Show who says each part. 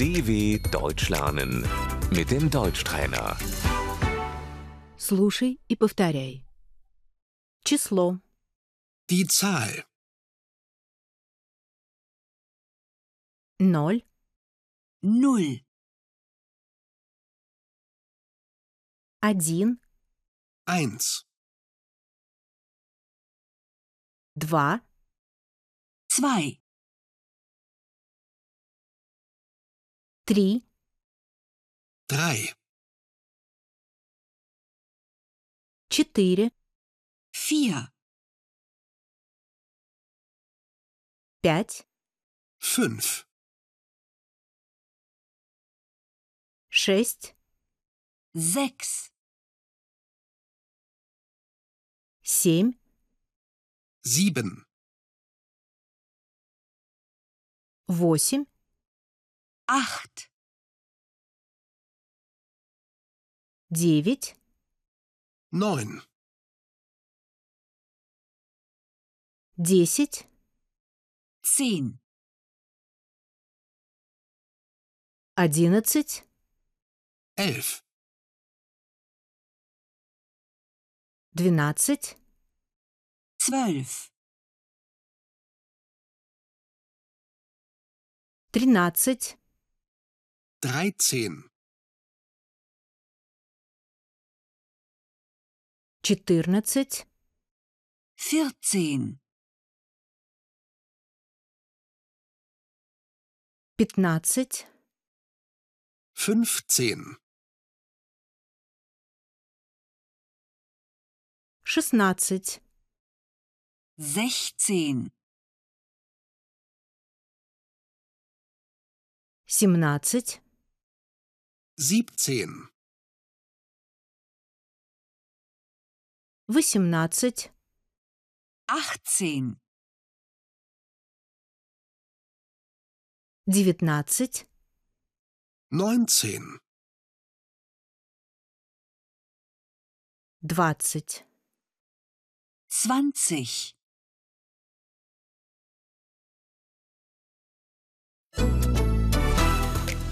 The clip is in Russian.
Speaker 1: DW Deutsch lernen mit dem Deutschtrainer.
Speaker 2: Слушай и повторяй. Число,
Speaker 3: Die Zahl
Speaker 2: ноль,
Speaker 4: Null,
Speaker 2: один,
Speaker 3: 1,
Speaker 2: два,
Speaker 4: zwei,
Speaker 2: три,
Speaker 3: 3,
Speaker 2: четыре,
Speaker 4: vier,
Speaker 2: пять,
Speaker 3: 5,
Speaker 2: шесть,
Speaker 4: sechs,
Speaker 2: семь,
Speaker 3: 7,
Speaker 2: восемь,
Speaker 4: acht,
Speaker 2: девять,
Speaker 3: 9,
Speaker 2: десять,
Speaker 4: zehn,
Speaker 2: одиннадцать,
Speaker 3: 11,
Speaker 2: двенадцать,
Speaker 4: zwölf,
Speaker 2: тринадцать,
Speaker 3: 13.
Speaker 4: 14,
Speaker 2: 14,
Speaker 3: 15,
Speaker 2: 15,
Speaker 4: 16,
Speaker 2: 16,
Speaker 3: 17, siebzehn,
Speaker 2: восемнадцать,
Speaker 4: 18,
Speaker 2: девятнадцать,
Speaker 3: neunzehn,
Speaker 2: двадцать.
Speaker 4: 20,